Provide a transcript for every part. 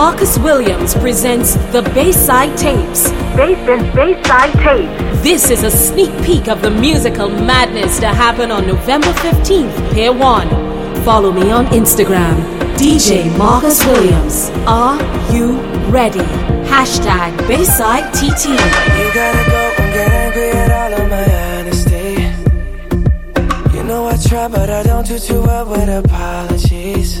Marcus Williams presents the Bayside Tapes. Bass and Bayside Tapes. This is a sneak peek of the musical madness to happen on November 15th, Pier 1. Follow me on Instagram, DJ Marcus Williams. Are you ready? Hashtag Bayside TT. You gotta go and get angry at all of my honesty. You know I try, but I don't do too well with apologies.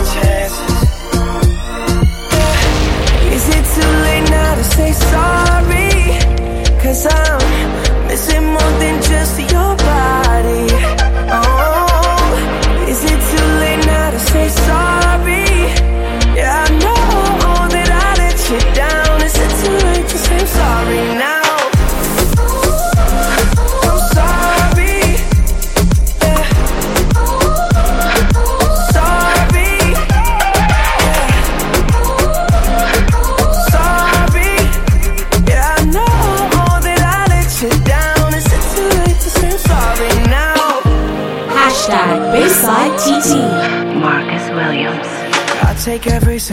to say sorry? Cause I'm missing more than just your body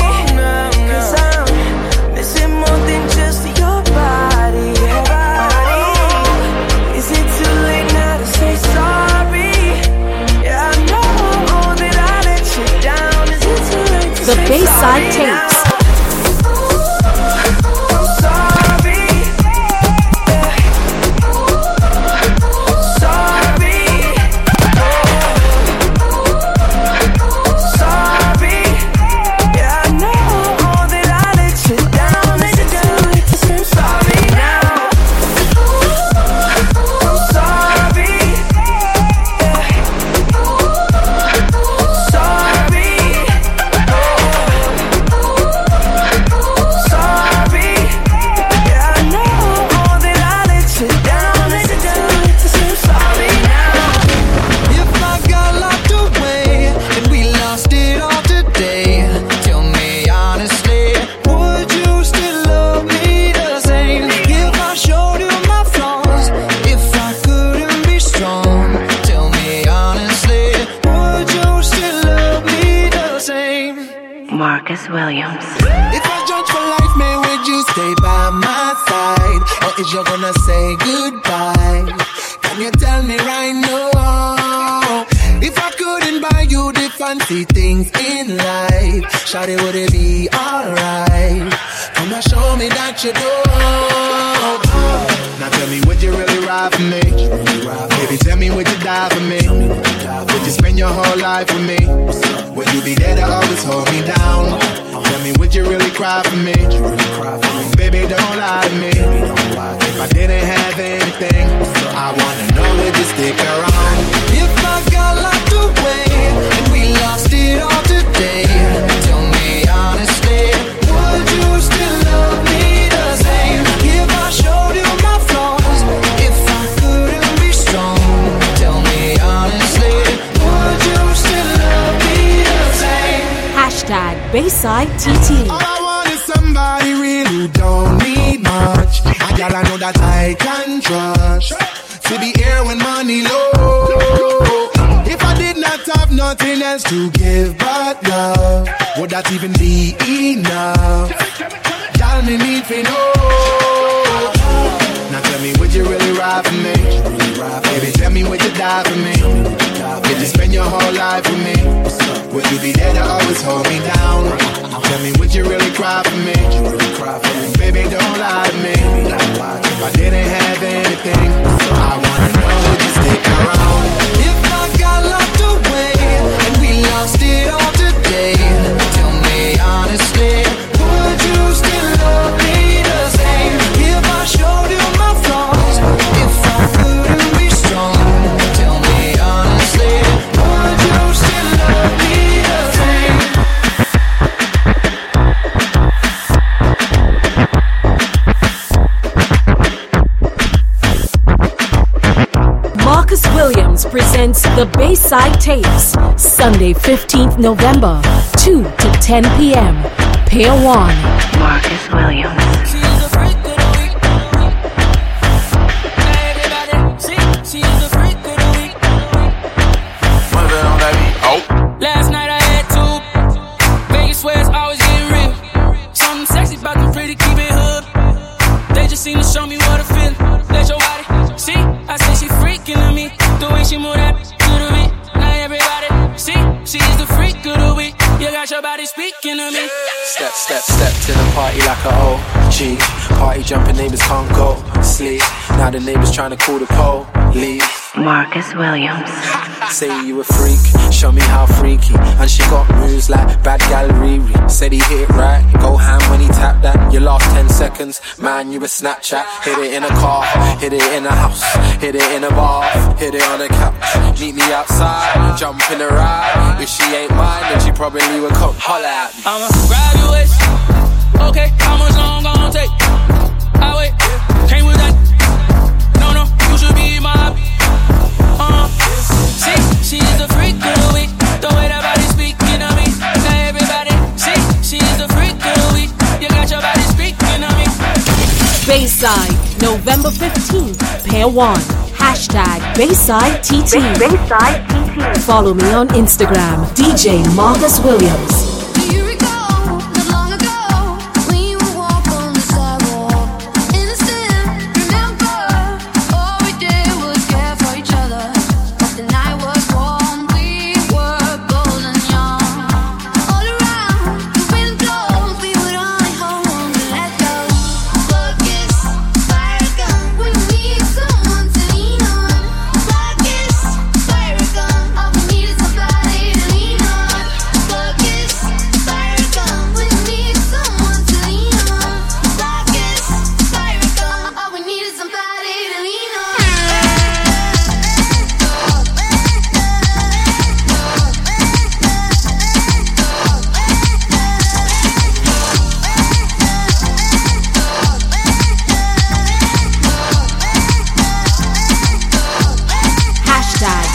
Oh, oh. Bayside sorry. Now? Tapes. Is gonna say goodbye? Can you tell me right now? If I couldn't buy you the fancy things in life, Shawty, would it be alright? Come and show me that you do. Now tell me, would you really ride for me? Baby, tell me, would you die for me? Would you spend your whole life with me? Me, would you really cry for me? Baby, don't lie to me. If I didn't have anything, I wanna know, would you stick around? Bayside TT. All I want is somebody real who don't need much. I know that I can trust. To be here when money low. If I did not have nothing else to give but love, would that even be enough? Girl, me need to know. Now tell me, would you really ride for me? Baby, tell me, would you die for me? Could you spend your whole life with me? Would you be there to always hold me down? Tell me, would you really cry for me? Baby, don't lie to me. If I didn't have anything, I wanna know, would you stick around? If I got locked away and we lost it all today, tell me honestly, would you still love me presents the Bayside Tapes, Sunday, 15th November, 2 to 10 p.m. Pier 1. Marcus Williams. She's a freak of Step, step, to the party like a OG. Party jumping neighbors can't go sleep. Now the neighbors trying to call the police. Marcus Williams. Say you a freak, show me how freaky. And she got moves like bad gal Riri. Said he hit it right, go ham when he tapped that. Your last 10 seconds, man, you a Snapchat. Hit it in a car, hit it in a house, hit it in a bar, hit it on a couch. Meet me outside, jump in the ride. If she ain't mine, then she probably would come holler at me. I'ma grab your waist. Okay, how much long gon' take? I wait, came with that. No, no, you should be my. Uh, see, she's a freak of the week. The way that body speaking of me. Now everybody, see, she's a freak of the week. You got your body speaking of me. Bayside, November 15th, Pier 1. Hashtag Bayside TT. Bayside TT. Follow me on Instagram, DJ Marcus Williams.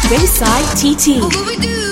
Bayside TT.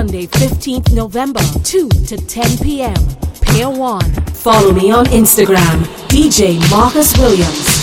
Sunday, 15th November, 2 to 10 p.m. Pier 1. Follow me on Instagram, DJ Marcus Williams.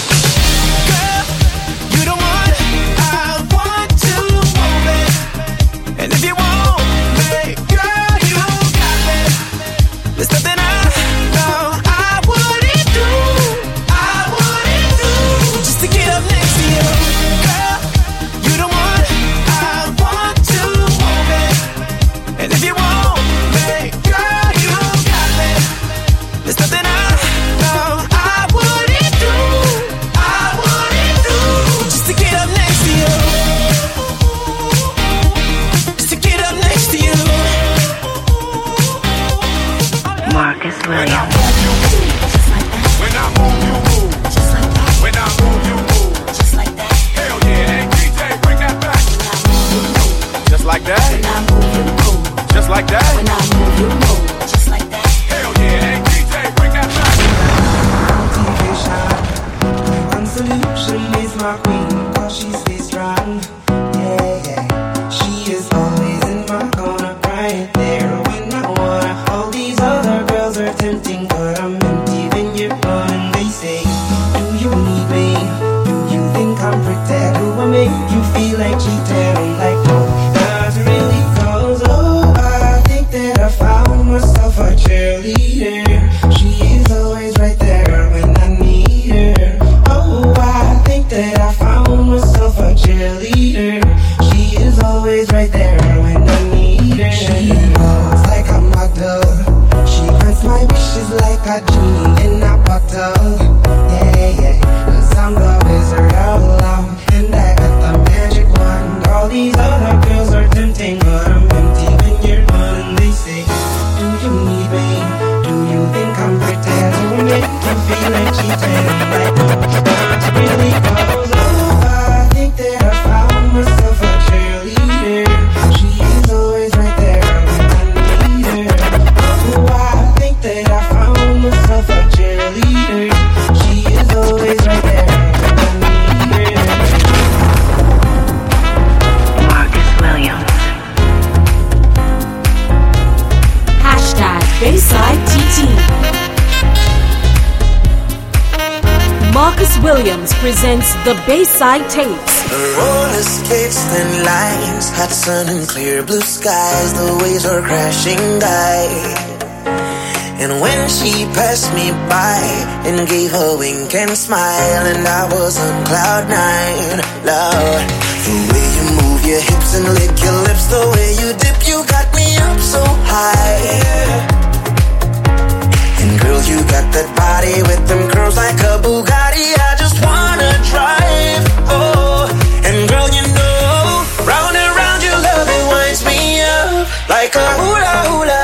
presents the Bayside Tapes. Roller skates, and lines, hot sun and clear blue skies. The waves are crashing by. And when she passed me by and gave a wink and smile, and I was on cloud nine, love. The way you move your hips and lick your lips, the way you dip, you got me up so high. And girl, you got that body with them curls like a Bugatti like a hula hula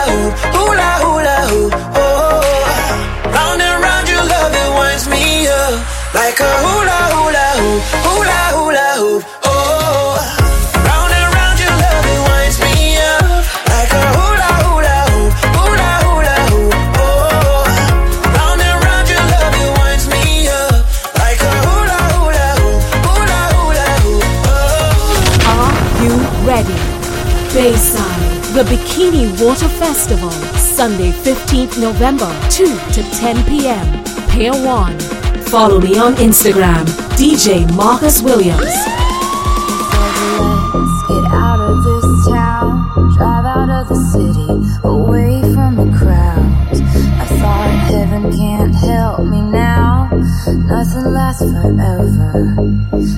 The Bikini Water Festival, Sunday, 15th November, 2 to 10 p.m., Pier 1. Follow me on Instagram, DJ Marcus Williams. Get out of this town, drive out of the city, away from the crowds. I thought heaven can't help me now, nothing lasts forever.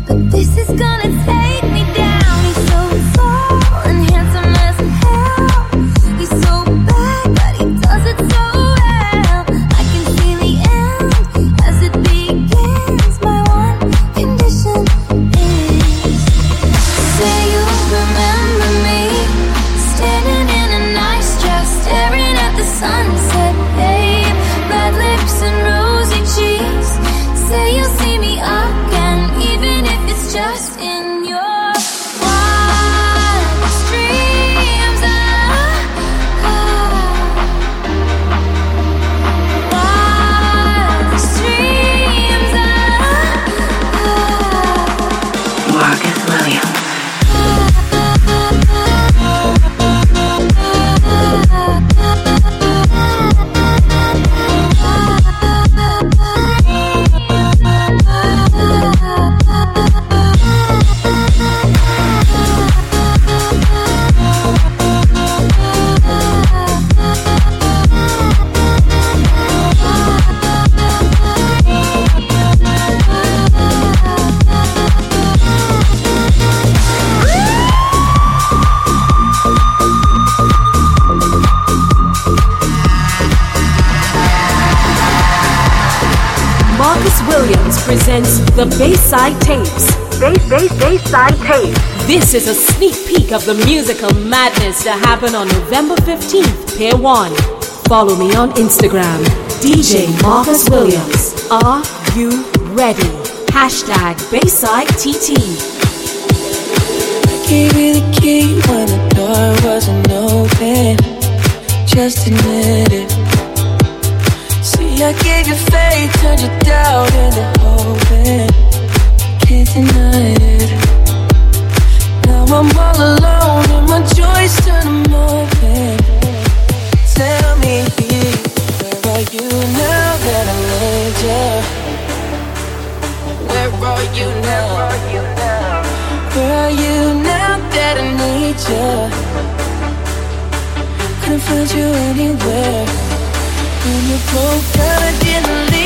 But this is gonna take This is a sneak peek of the musical madness to happen on November 15th, Pier 1. Follow me on Instagram, DJ Marcus Williams. Are you ready? Hashtag Bayside TT. I Gave you the key when the door wasn't open. Just admit it. See, I gave you faith, turned your doubt into hope. and Can't deny it. Now I'm all alone and my joys turn. Tell me, where are you now that I need you? Where are you now? Where are you now that I need you? Couldn't find you anywhere. When you broke down, I didn't leave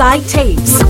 Side Tapes.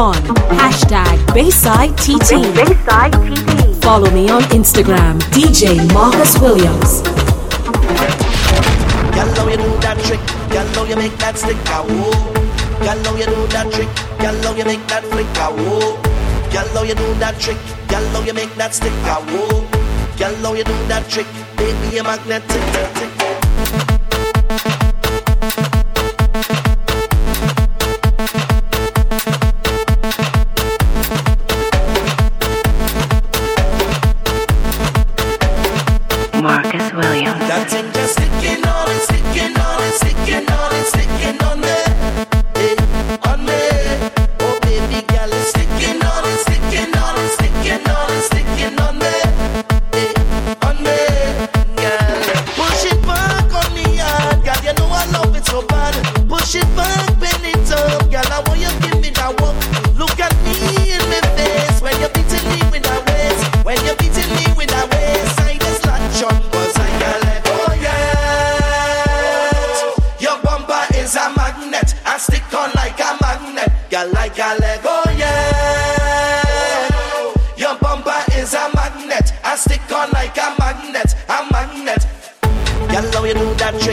15th, 1. Hashtag Bayside TT. Bayside TT. Follow me on Instagram, DJ Marcus Williams. Girl, how you do that trick? Girl, how you make that stick out? Whoa. Girl, how you do that trick? Girl, how you make that flick out? Whoa. Girl, how you do that trick? Girl, how you make that stick out? Whoa. Girl, how you do that trick? Baby, you're magnetic.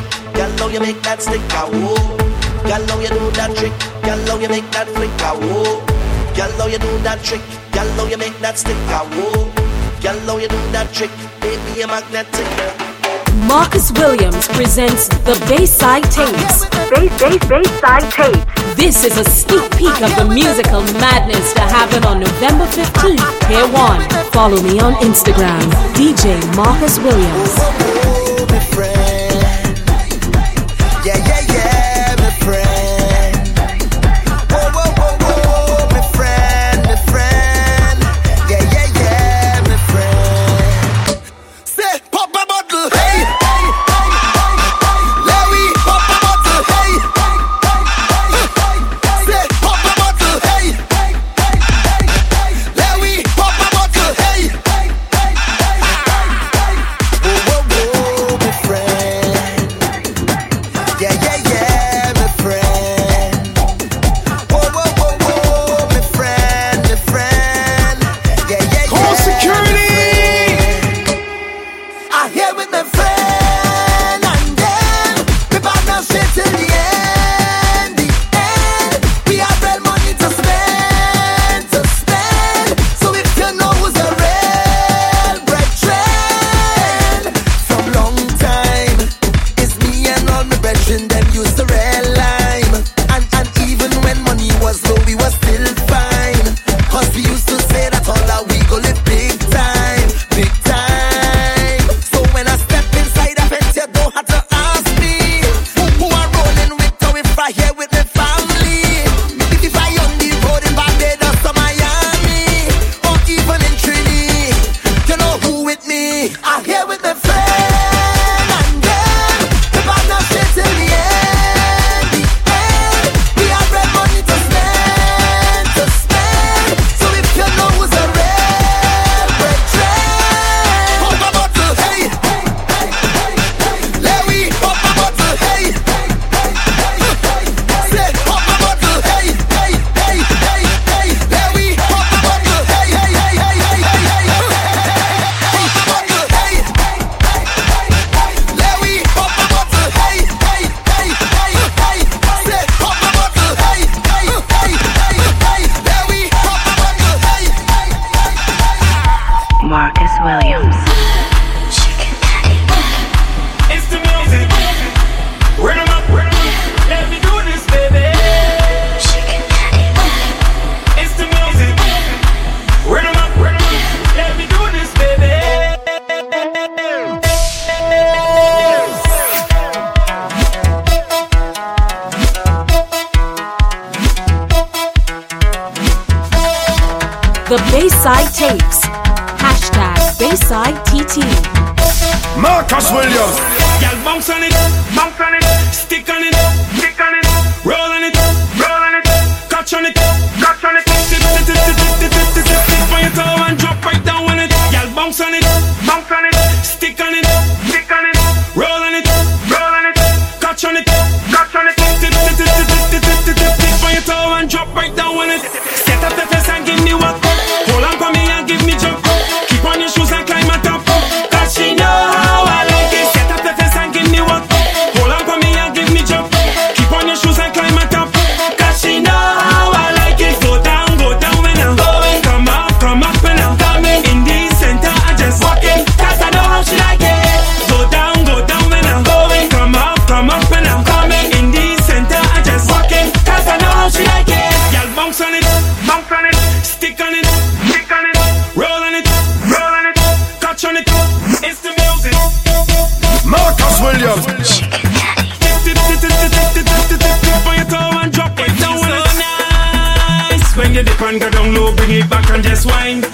trick, girl, how you make that stick ah, out? Oh. Girl, how you do that trick, girl, how you make that flick. Ah, girl, how you do that trick, girl, how you make that stick ah, out? Oh. Girl, how you do that trick, baby, you're magnetic. Marcus Williams presents the Bayside Tapes. Bay, Bay, Bayside Tapes. This is a sneak peek of the musical madness to happen on November 15th, Pier 1. Follow me on Instagram, DJ Marcus Williams. wine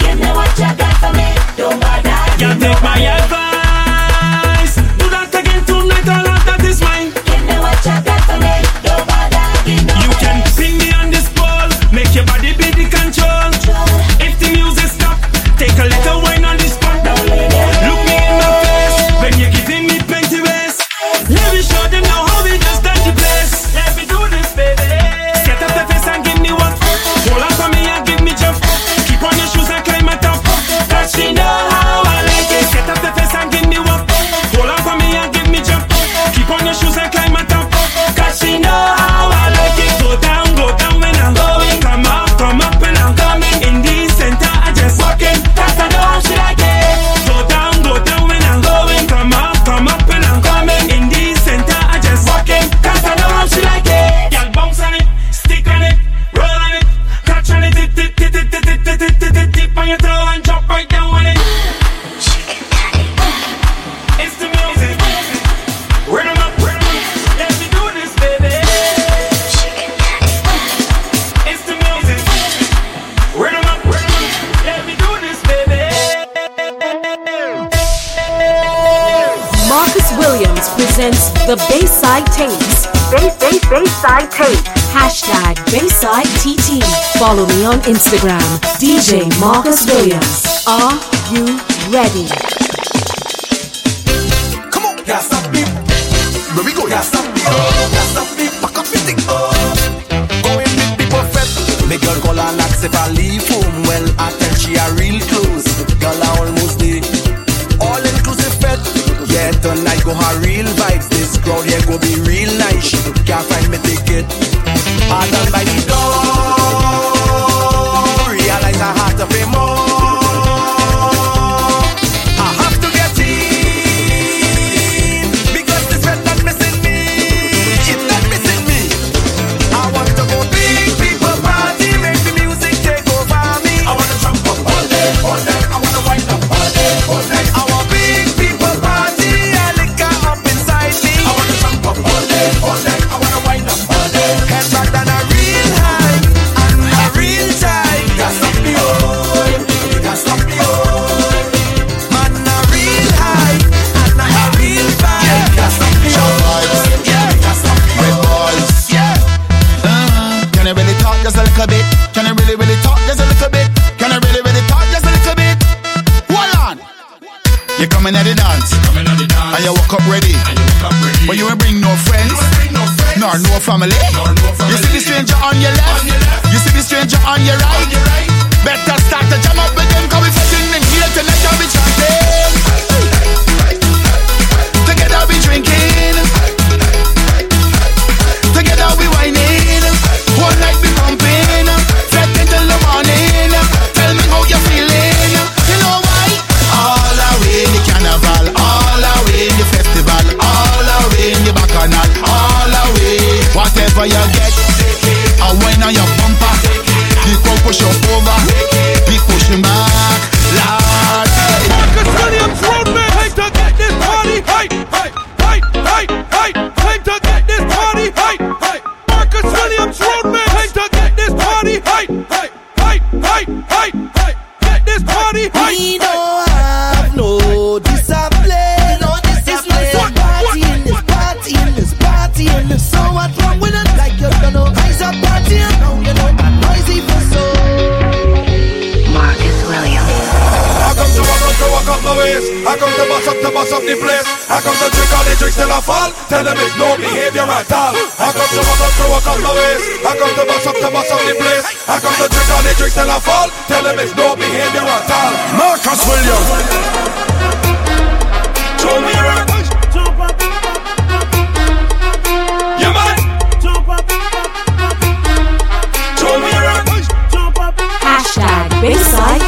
Instagram, DJ Marcus Williams. Are you ready? Come on, yeah, stop me. Where we go, yeah, stop me. Yeah, stop me. Pack up your thing. Going with the perfect. Me girl call her like if I leave home. Well, I tell she a real close. Girl, I almost did. All inclusive fed. Yeah, tonight go her real vibes. This crowd here go be real nice. She can't find me ticket. I done by the door. family. bust up to bust up the place. I come to drink all the drinks till I fall. Tell them it's no behavior at all. I come to walk up to walk up my ways. I come to bust up to bust up the place. I come to drink all the drinks till I fall. Tell them it's no behavior at all. Marcus Williams. Tony Rock. Hashtag Bayside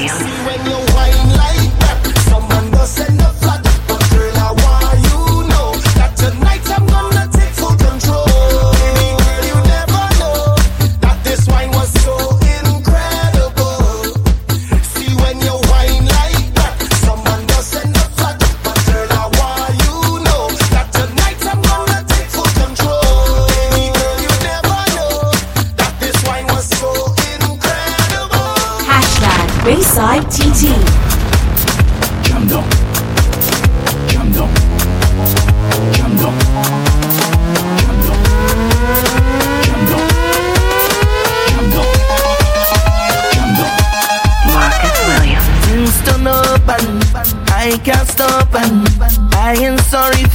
Williams.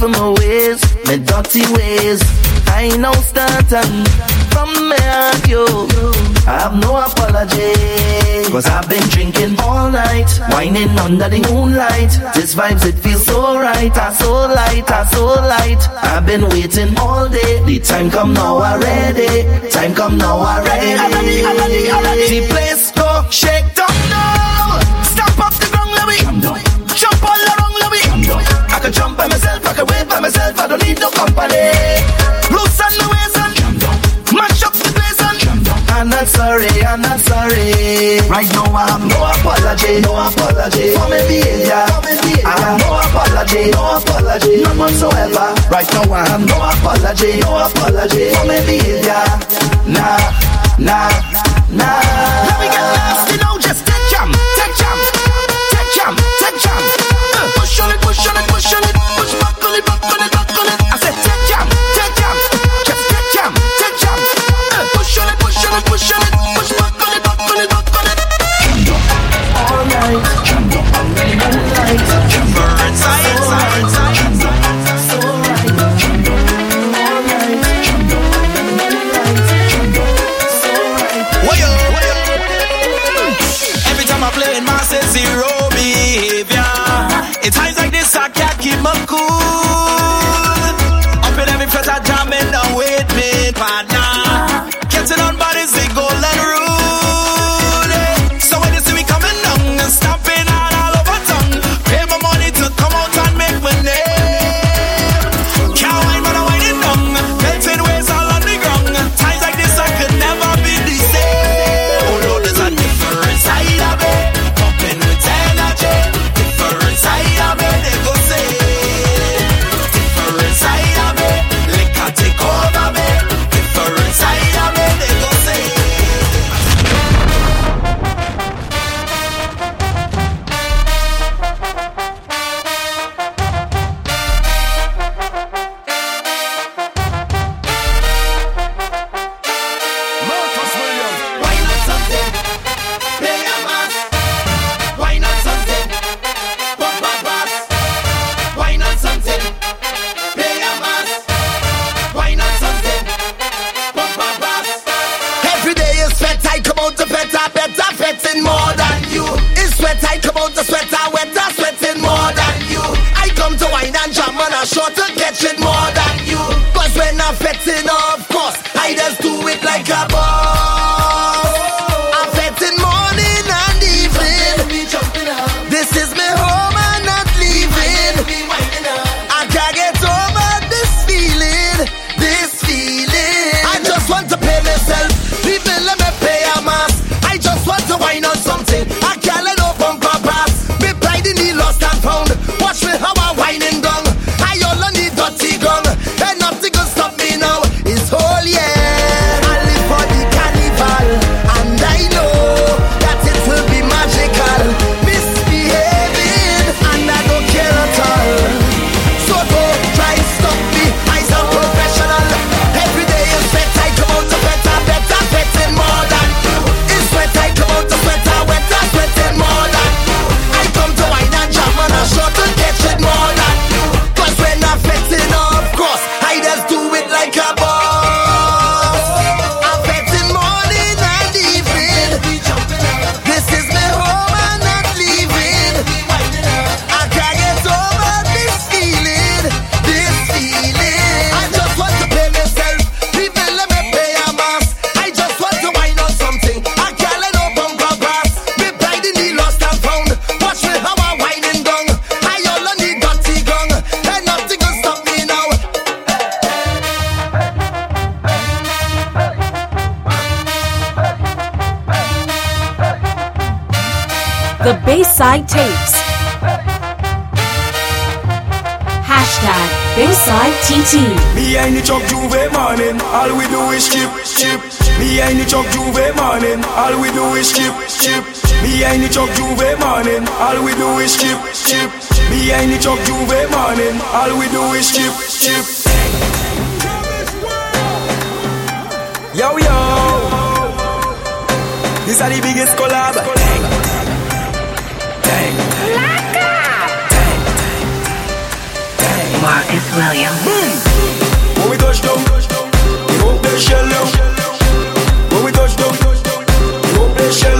from my ways, my dirty ways. I ain't no and from me and you. I have no apology. Cause I've been drinking all night, whining under the moonlight. This vibes, it feels so right, I so light, I so light. I've been waiting all day. The time come now, I ready. Time come now, I ready. The place with no company. Loose on the ways and mash up the place and I'm not sorry, I'm not sorry. Right now I have no apology, no apology for my behavior. I have no apology, no apology, none whatsoever. Right now I have no apology, no apology for my behavior. Nah, nah, nah. Let me get lost. obstacles Bayside Tapes. Hashtag Bayside TT. Behind the truck J'ouvert morning, all we do is chip, chip. Behind the truck J'ouvert morning, all we do is chip, chip. Behind the truck J'ouvert morning, all we do is chip, chip. Behind the truck J'ouvert morning, all we do is chip, chip. Yo yo, these are the biggest collab. Dang, dang, Marcus Williams. Hmm. When we touch down, we hope they shell out. When we touch down, we hope they shell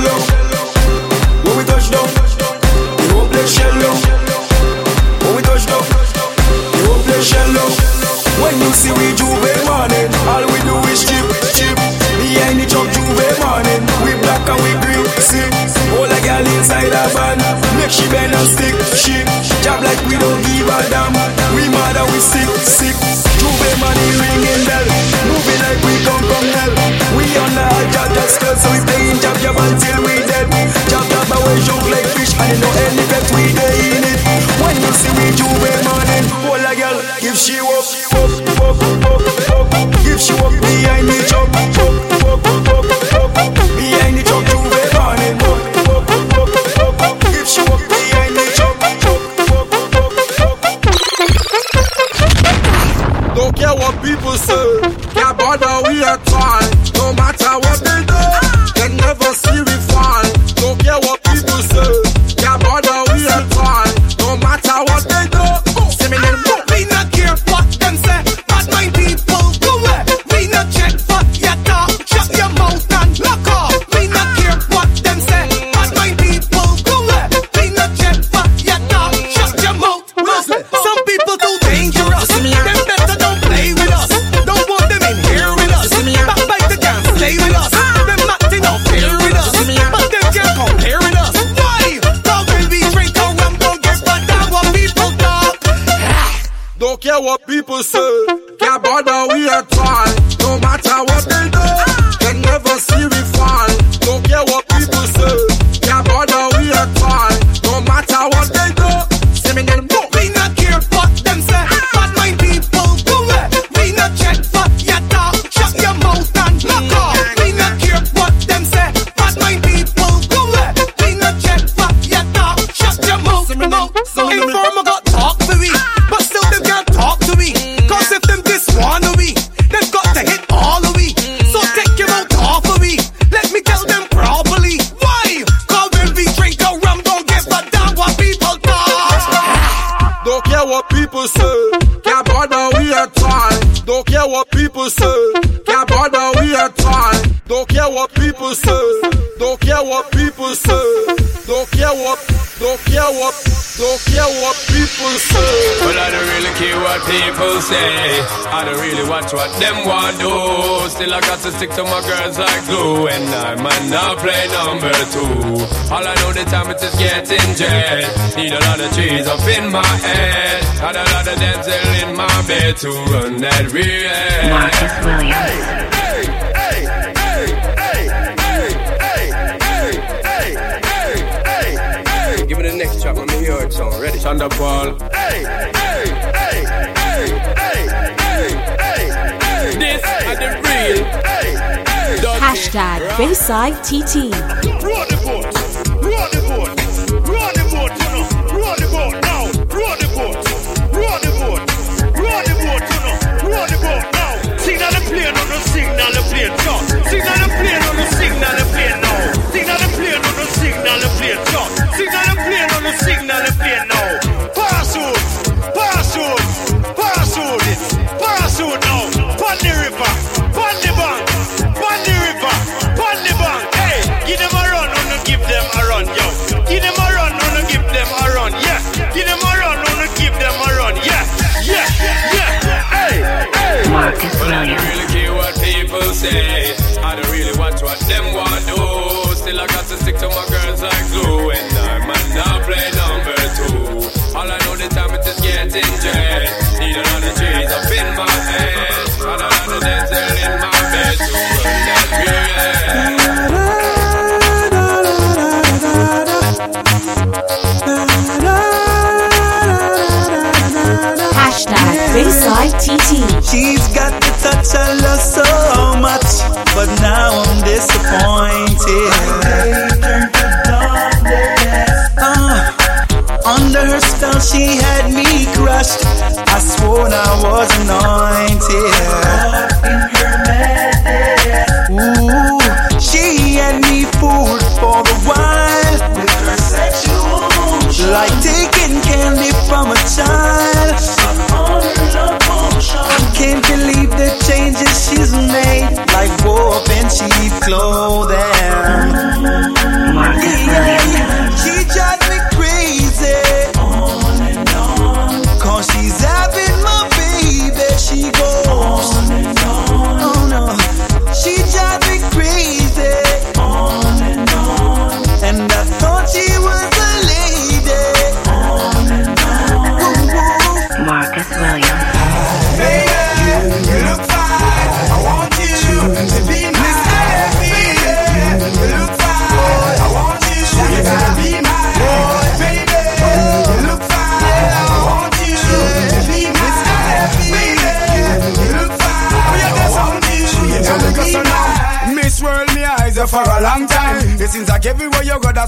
a van, make she bend and stick. She job like we don't give a damn. We mad and we sick, sick. J'ouvert money ringing bell, moving like we come from hell. We on the hard just cause so we playing job job until we dead. Job and we jump like fish and you know any pet we dey in it. When you see we J'ouvert morning, all a girl give she up, up, up, up, up. Give she up behind truck, up, up, up, up. People say. Can't bother we at all. Don't care what people say. People say. I don't really watch what them want do. Still, I got to stick to my girls like glue. And I might not play number two. All I know the time it is just getting jet. Need a lot of trees up in my head. Got a lot of dental in my bed to run that real. Marcus Williams. Give me the next track, let me hear it song. Ready? Thunderball. This Hashtag Bayside TT. them want do. Still I got to stick to my girls like glue, and I'm not play number two. All I know the time it is getting jet. Need another change up in my head, and another dental in my bed Hashtag Bayside TT. She's got the touch love so under her spell, she had me crushed. I swore I was anointed.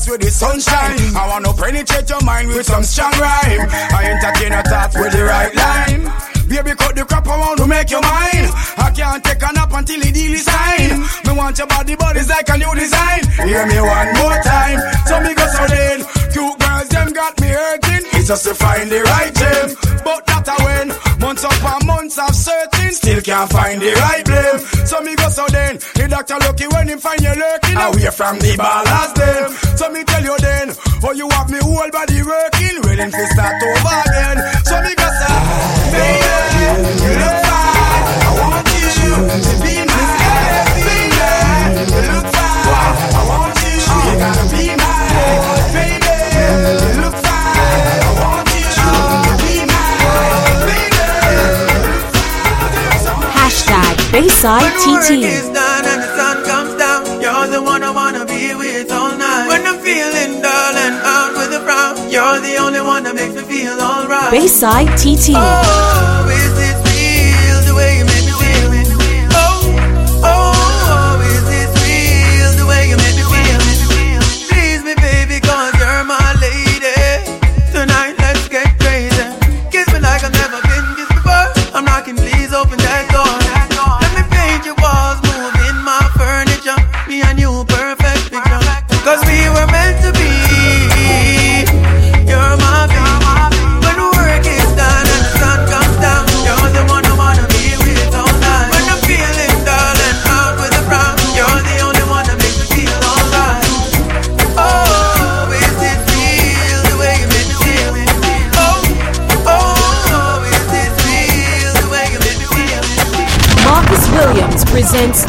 Go, the sunshine. I wanna penetrate your mind with some strong rhyme. I entertain your thoughts with the right line. Baby, cut the crap around to make you mine. I can't take a nap until the deal is signed. Me want your body, it's like a new design. Hear me one more time. So me go so then. Cute girls, them got me hurting. It's just to find the right gem. But that a when. Months upon months of searching. Still can't find the right blame. So me go so then. Doctor lucky when him find you lurking. Away from the ballast them. So me tell you then. Oh, you have me whole body working. Willing to start over again. So me go so. Baby, you look fine. I want you to be my baby. You look fine. I want you. You gotta be my baby. You look fine. I want you to be my baby. Hashtag Bayside TT. Bayside TT. Oh,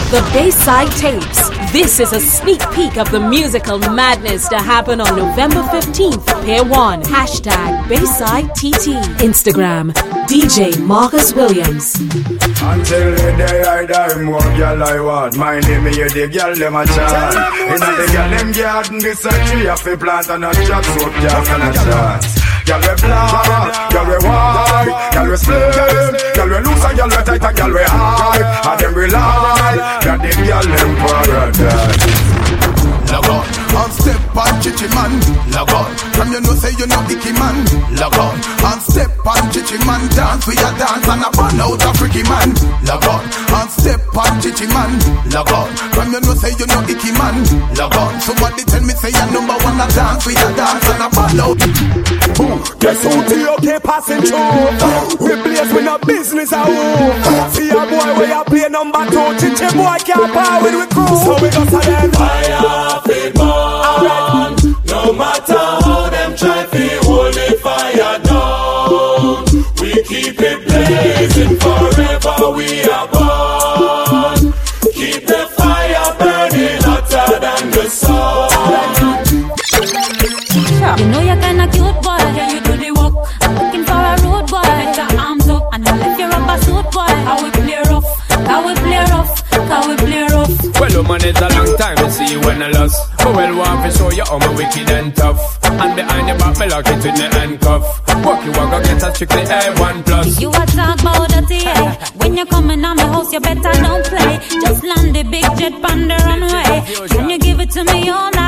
the Bayside Tapes. This is a sneak peek of the musical madness to happen on November 15th, Pair 1. Hashtag Bayside TT. Instagram, DJ Marcus Williams. Until the day I die, more girl I want. My name is the girl them a chant. Inna the girl them garden, this a tree a fi plant and a chop soap just and a chance. Girl we black, girl we white, girl we slim, girl we loose and girl we tight and girl we high. And them rely that the girl them paradise. Log on, on step on chichi man. Log on, from you know say you know icky man. Log on, on step on chichi man. Dance we a dance and a burn out a freaky man. Log on, on step on chichi man. Log on, from you know say you know icky man. Log on, somebody tell me say you number one a dance we a dance and a burn out. Guess who the okay passing through? We place with no business a who. See a boy where you play number two. Chichi boy can't power with we crew. So we go to them. Fire fit burn. No matter how them try to hold the fire down. We keep it blazing forever. We are born. Keep the fire burning hotter than the sun. You know you're kinda cute, boy. Yeah, you do the work. I'm looking for a road boy. Put your arms up and then lift your rubber suit, boy. How we play rough, how we play rough, how we play rough. Well, woman, it's a long time to see you when I lost. But well, want to show you how my wicked and tough. And behind your back, me lock it with me handcuff. Luck, you are gonna get a strictly A1 plus. You a talk about the eh? When you coming on my house, you better don't play. Just land the big jet on the runway. Can you give it to me all night,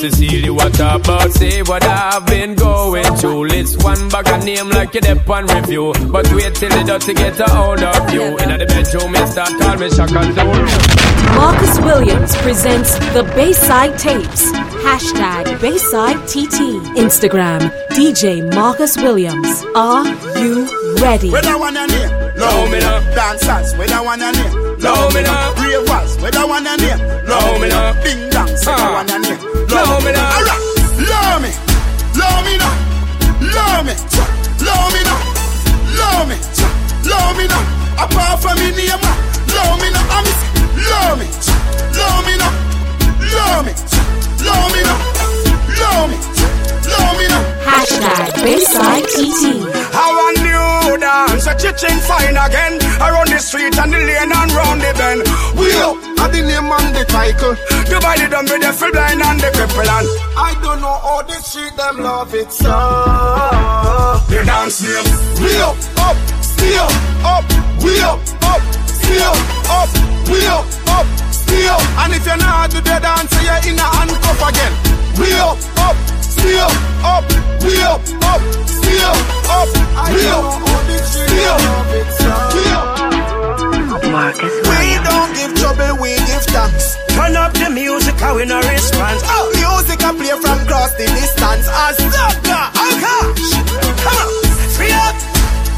day? Big now, Cecilia, what about? Say what I've been going through. List one bag of name like you dep on review. But wait till the dirty get a hold of you. In the bedroom, me start call me Shaka Zulu. Marcus Williams presents the Bayside Tapes. Hashtag Bayside TT. Instagram DJ Marcus Williams. Are you ready? Where that one and here? No, me no. Dancers, where that one and here? No, me no. Ravers, where that one and here? No, me no. Ding dongs, where ah. that one and here? No, me no. Alright, love me, love me now, love me, love me now, love me, love me now. Apart from me name, love me now, I'm love me, love me now, love me, love me now, love me, love me now. Hashtag Bayside TT. How a new dance, a chicken fine again. Around the street and the lane and round the bend. We up, at the name and the title. Divided them with the full blind and the cripple and I don't know how the street them love it so. the dance name. We up, up, still up, we up, up, still up, we up, up, still. And if you're not do the dance, you're in a handcuff again. We up, up, still up, we up, up, still up, we up, still, still. Marcus We don't give trouble, we give thanks. Turn up the music, we response. Oh, music I play from across the distance. As doctor, gosh, come on, free up,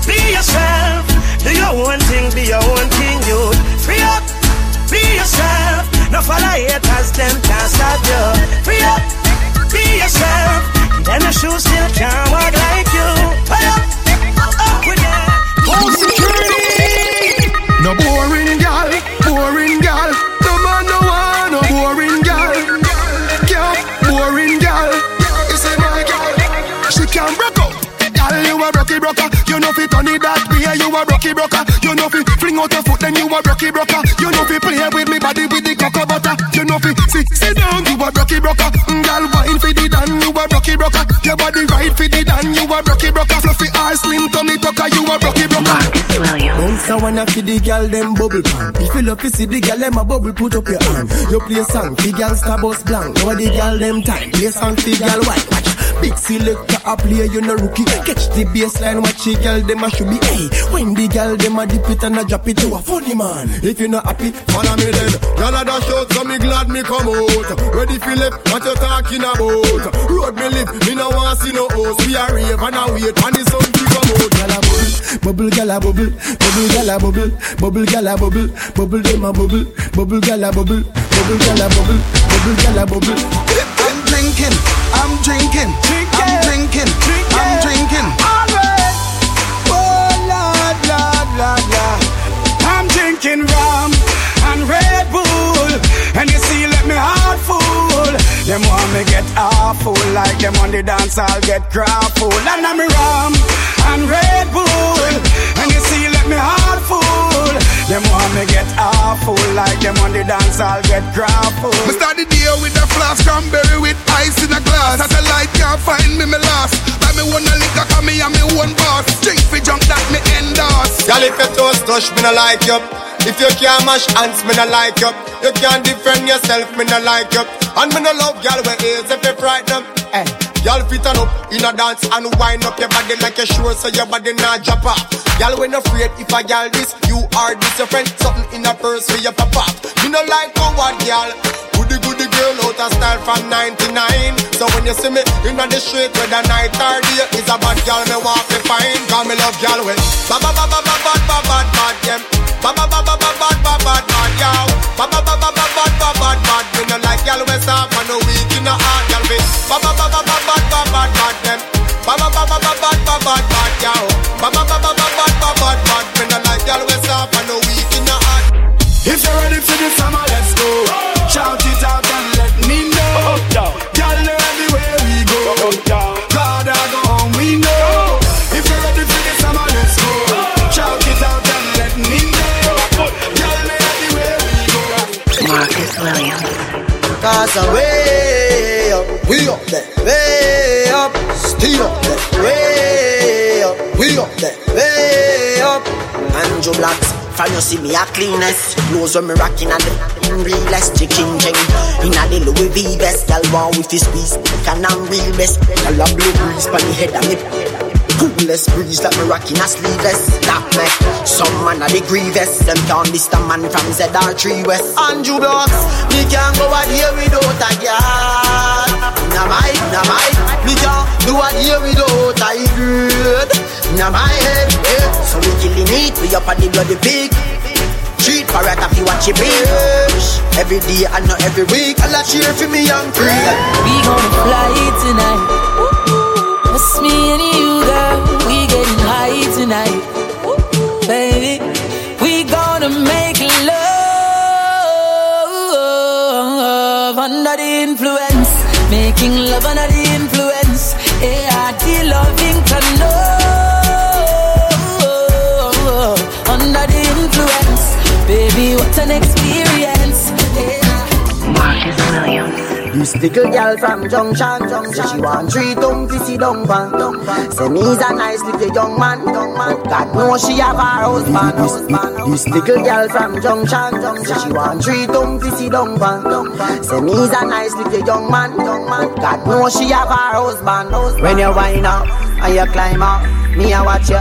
be yourself. Do your own thing, be your own. Free up, be yourself. No follow haters, them can't stop you. Free up, be yourself. Then the shoes still can't walk like you. Free up, up with them. Home security. No boring gal, boring gal. No man no want no boring gal. Girl, boring gal. You say my gal, she can broke up. Gal, you a rocky broker. You know fi turn it that way. You a rocky broker. You know fi fling out your foot, then you a rocky broker. You know fi play with me body with the cocoa butter. You know fi sit sit down. You a rocky broker. Mm, Gal, fi the dan. You a rocky broker. Your body right fi the dan. You a rocky broker. Fluffy ass, slim tummy tucker. You a rocky broker. Williams. Bounce wanna fi the girl them bubble pan. If you love to see the girl them a bubble, put up your hand. You play song fi girl star bus blank. Now the girl them time. Play song fi girl white. Watch big selector a play you no rookie. Catch the baseline, watch the girl them a should be. Hey, when the girl them a dip it and a drop it, you a funny man. If you not happy, follow me then. Girl a dash out, so me glad me come out. Ready left, what you talking about? Road me live, me no want see no host. We a rave and a wait, and the sun fi come out. Girl a bubble, bubble a bubble, bubble girl a bubble, bubble girl a bubble, bubble them a bubble, bubble girl a bubble, bubble girl a bubble, bubble a bubble. I'm drinking, I'm I'll get grappled. And I'm rum and Red Bull. And you see, let me heart full. Them want me get awful like them on the dance, I'll get grappled. Me start the day with a flask cranberry with ice in a glass. Satellite can't find me, me lost. Buy me one a liquor, cause me and me one boss. Drink for junk that me endorse. Girl, if you toast touch, me no like you. If you can't mash hands, me no like you. You can't defend yourself, me no like you. And me no love girl with ears if you frighten them. Eh. Y'all fit on up in a dance and wind up your body like you're sure so your body not drop off. Y'all when afraid if I y'all this, you are this your friend. Something in a purse for your up. Me no like coward girl. Goody goody girl out of style from 99. So when you see me in the street whether night or day, is a bad girl me want to find. Cause me love girl with ba ba ba ba ba ba ba bad them. Ba ba ba ba ba bad bad bad bad girl. Ba ba ba ba ba bad bad bad bad. Me no like girl we soft and no weak in the heart girl fit. Ba ba ba ba ba bad bad bad bad them. Ba ba ba ba ba bad bad bad bad girl. Ba ba ba ba ba bad bad bad bad. Me no like girl we soft and no weak in the heart. If you're ready for the summer, let's go. Shout it out and let me know. Girl, know Marcus Williams. Cause way up, we up there, way up, still up there, way up, We up there, way up. Andrew Blacks, from you see me a cleanest. Clothes when me rocking and the realest. Chicken jing. In a the Louis V best, Girl want with his squeeze. Can I'm real best. Girl a blue breeze pon the head of me. Coolest breeze like me rocking a sleeveless. That me. Some man a the grievous. Them can't miss the man from ZR3 West. Andrew Blacks, me can't go out here without a girl. Na my, na my, me can't do a here without a good. Na my head, eh. So we killing it, we up at the bloody pig. Treat parrot if you watch it bitch. Every day and not every week. I'll cheer for me young free. We gonna fly tonight. Just me and you, girl. We getting high tonight, baby. We gonna make love under the influence, making love under the This little girl from Junction, Junction. She want three tongue to sit down pan. Say me's a nice little young man, young man. God knows she have her husband, husband. This little girl from Junction, Junction. She want three tongue to sit down pan. Say me's a nice little young man, young man. God knows she have her husband, husband. When you wind up and you climb up, me a watch you.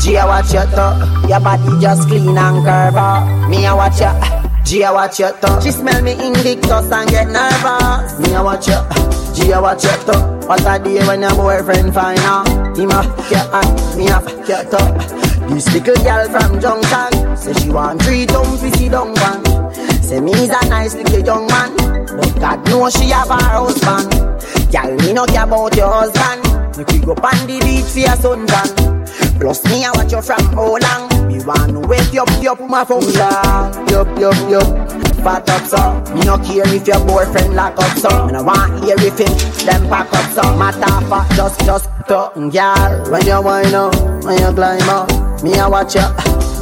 G a watch you too. Your body just clean and curve up. Me a watch you. G a watch your tongue. She smell me invictus and get nervous. Me a watch you. G a watch your tongue. What a day when your boyfriend find out. Him a fuck your hand, me a fuck your tongue. This little girl from Junction say she want three to see down one. Say me's a nice little young man, but God knows she have her husband. Girl, me no care about your husband. Make we go on the beach for your suntan. Plus me, I watch you from how long. Me want you up, up my down. Yup, yup, yup. Fat up, so. Me no care if your boyfriend lock up, so. Me no want hear if him, them pack up, so. Matter for just, just, to. Girl, when you wind up, when you climb up. Me, I watch you.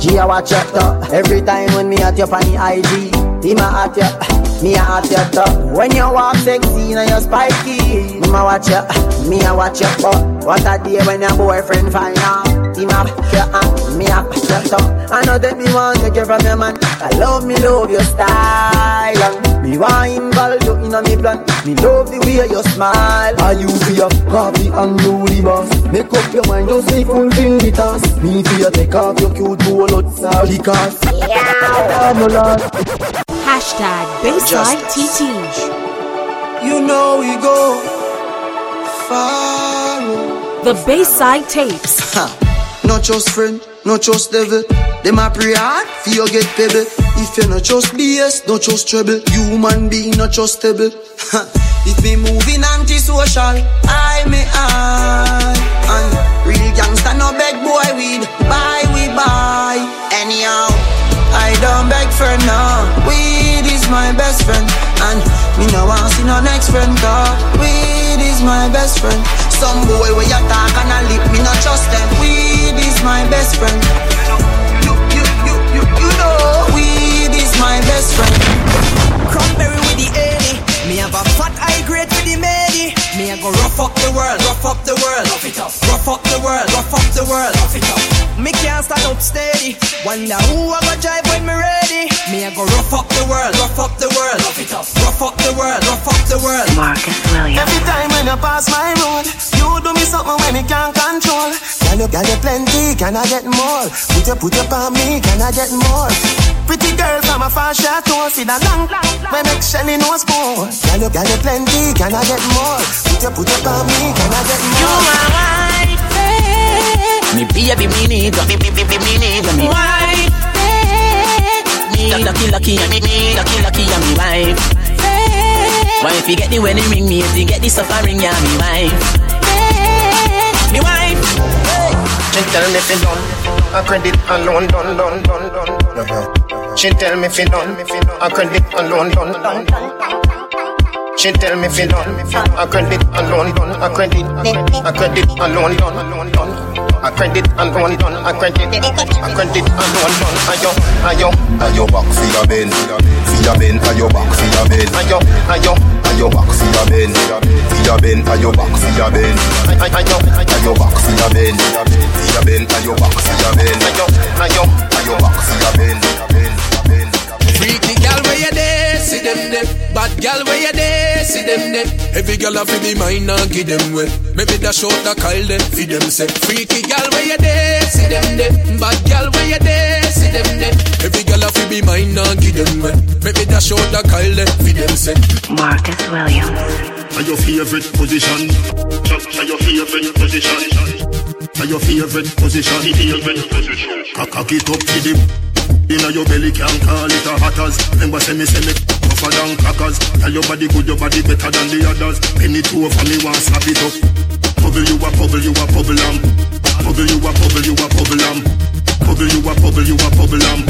G, I watch you, to. Every time when me at your the IG. Him, I at you. Me a hot your top When you walk sexy and you spiky Me a watch you, me a watch you But what a day when your boyfriend find out Him a back your uh, hand, me a back your top I know that me want take you from your man. I love me, love your style. And me want involve you in a me plan. Me love the way you smile. Are you for your coffee and do the boss Make up your mind, just say fulfill the task. Me for you take off your cute bullets all because Yeah, no lord Hashtag Bayside TT. You know we go far. The Bayside Tapes. Not just friend, not just devil. Them a pray hard for you get pebble. If you not just BS, not just trouble. Human being not just stable. if me moving anti-social, I may I. And real gangsta no beg boy weed. Buy we buy. Anyhow, I don't beg for now. Weed is my best friend. And me no want see no next friend. Cause weed is my best friend. Some boy where you talk and a lip, me not trust them. Weed is my best friend. You, you, you, you, you know, weed is my best friend. Cranberry with the 80. Me have a fat high grade with the medi. Me a go rough up the world, rough up the world. Rough it up. Rough up the world, rough up the world. Rough it up. Me can't stand up steady. Wonder who I go drive when me ready. Me a go rough up the world, rough up the world. Rough it up. Rough up the world, rough up the world. Marcus Williams. Every time when you pass my road, you do me something when me can't control. Can you, can you plenty? Can I get more? Put your, put your on me, can I get more? Pretty girl from a far short toe, see that long, when make Shelly no spoon. Can you, can you plenty? Can I get more? Put your, put your on me, can I get more? You my wife, Me baby, me need you. Me, me, me, me, me need you. Me wife, me lucky, lucky, me, me lucky, lucky, I'm me wife. Why if you get the wedding ring, me if you get the suffering, yeah, me wife. Me wife. She tell me fi done, a credit alone done done done done. She tell me fi done, a credit alone done. She tell me fi done, a credit alone done, a credit, a credit alone done done. A credit and one done. I credit, I credit and one done. Ayo, ayo, ayo back for your ben, for your ben, ayo back for your ben. Ayo, ayo, ayo back for your ben, for your ben, ayo back for your ben. Ayo, ayo back for your ben, for your ben, ayo back for your ben. Ayo, ayo, ayo back for your ben. Freaky gal where you there, see them there. Bad gal where you there, see them there. Every gal a fi be mine and give them way. Maybe dash out the call them, fi them say. Freaky gal where you there, see them there. Bad gal where you there, see them there. Every gal a fi be mine and give them way. Maybe dash out the call them, fi them say. Marcus Williams. Are your favorite position? Are your favorite position? Are your favorite position? Favorite position. Cock it up to the Inna your belly can't call it a hatters. Remember say me say me tougher than crackers. Tell your body good, your body better than the others. Penny two for me want slap it up. Bubble you a bubble, you a bubble lamb. Bubble you a bubble, you a bubble lamb. Bubble you a bubble, you a bubble lamb.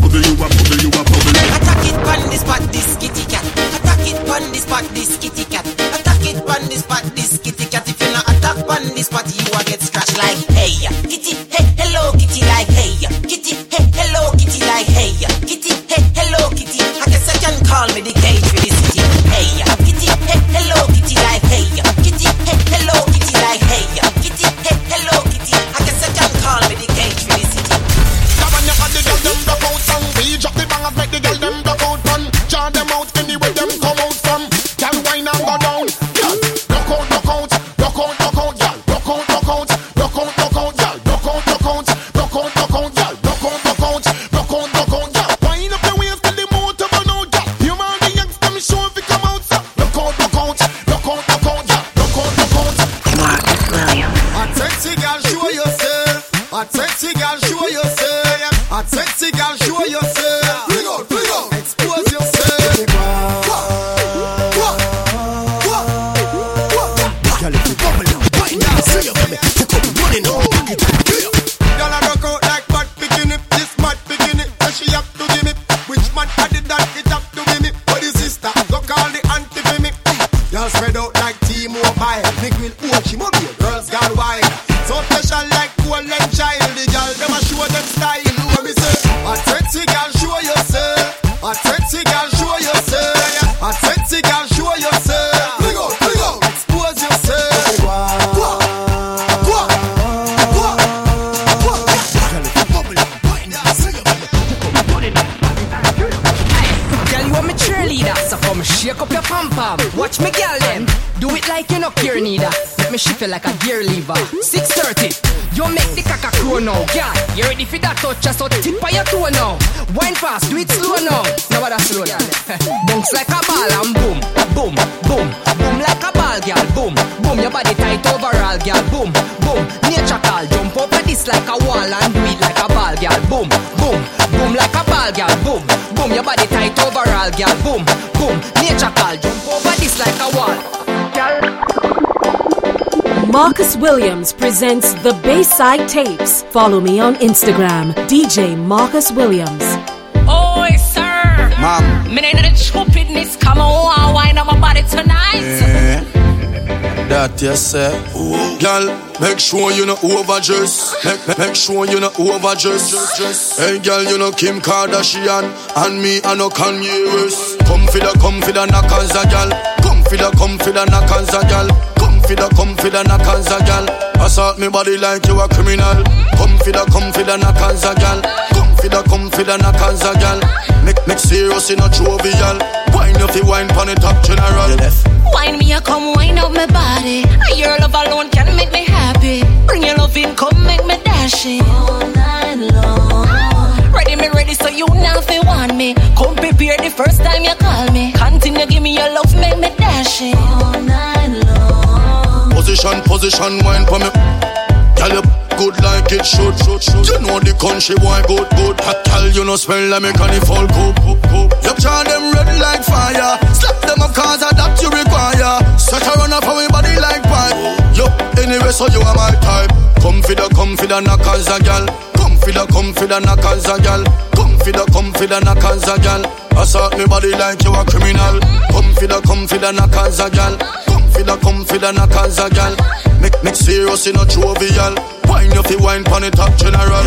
Bubble you a bubble, you a bubble lamb. Attack it pon this spot, this kitty cat. Attack it pon this spot, this kitty cat. Attack it pon this spot, this kitty cat. If you not attack pon this spot, you will get scratched like hey kitty, hey hello kitty like like hey kitty, hey hello kitty. I guess I can call me the cage for the city. Hey Marcus Williams presents the Bayside Tapes. Follow me on Instagram, DJ Marcus Williams. Oi, sir. Mom. Me ain't the stupidness. Come on, wine on my body tonight. Yeah. That you say. Girl, make sure you not overdress. Make, make, make sure you not overdress. Hey, girl, you know Kim Kardashian. And me, I know Kanye West. Come for the, come for the knockers, a girl. Come for the, come for the knockers, a girl. Come for the, come for the knockers, a girl. Assault me body like you a criminal. Come for the, come for the knockers, a girl. Come for the, come for the knockers, a girl. Make, make serious in a jovial. Wine up the wine pon the top general. Wine me, a come wine up my body. Your love alone can make me happy. Bring your love in, come make me dash it. All night long. Ready, me ready, so you now feel want me. Come prepare the first time you call me. Continue, give me your love, make me dash it. All night long. Position, position, wine for me. Girl, you good like it should, should, should. You know the country boy good, good. Hot girl, you know smell like me can fall coop, coop, coop. You charge them red like fire. Slap them up cause that you require. Set a run for me body like pipe. Yo, anyway, so you are my type. Come for the, come for the knockers, a gal. Come for the, come for the knockers, a gal. Come for the, come for the knockers, a gal. Assault me body like you a criminal. Come for the, come for the knockers, a gal. Come for the, come for the knockers, a gal. Make, make serious in a jovial. Wine you fi wine pon the top general.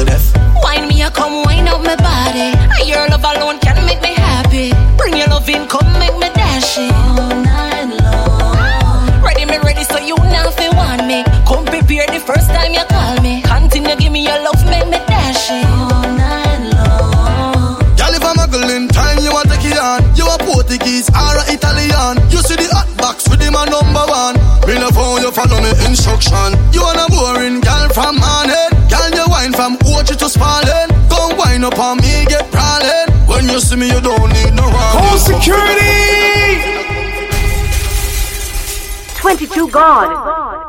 Wine me, a come wine up my body. Your love alone can make me happy. Bring your love in, come make me dash it. All night long. Ready, me ready, so you now fi want me. Come prepare the first time you call me. Continue, give me your love, make me dash it. All night long. Girl, if I'm a girl in time, you want take it. You a Portuguese or a Italian. You see the hot box with him a number one. Me love how you follow me instruction. You want a boring girl from Manhead. Girl, you wine from Ochi to Spalding. Go wine up on me, get prowling. When you see me, you don't need no one. Call security! 22 gone.